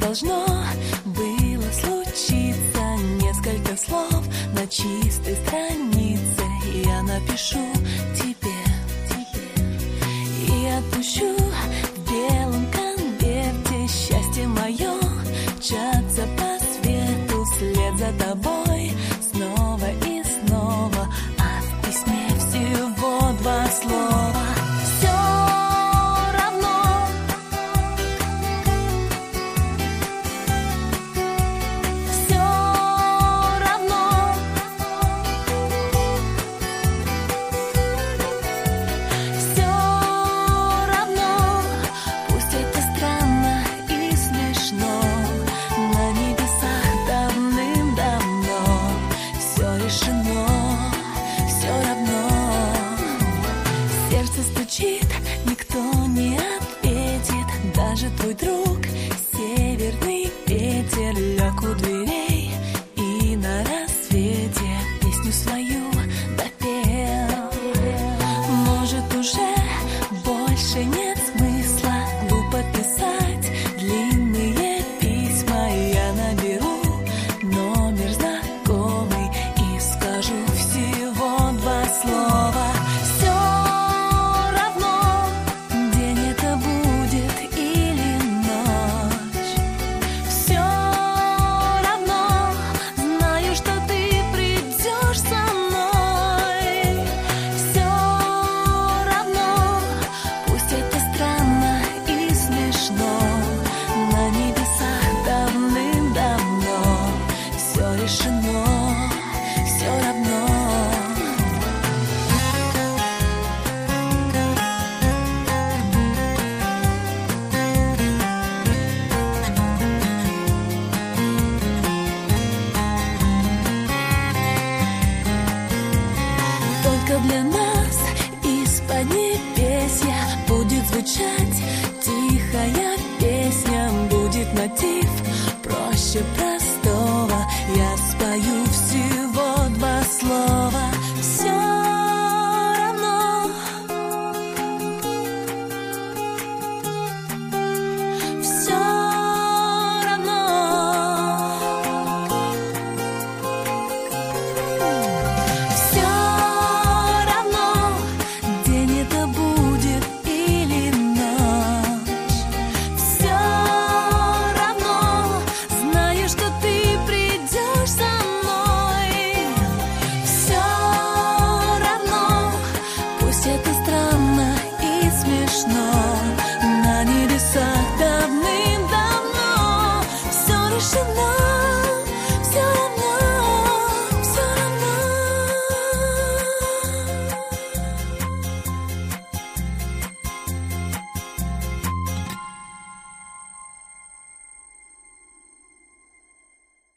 должно было случиться Несколько слов на чистой странице. Я напишу тебе, тебе и отпущу постучит, никто не ответит, даже твой друг северный ветер. решено все равно. Только для нас из-под небесья будет звучать тихая песня, будет мотив проще править.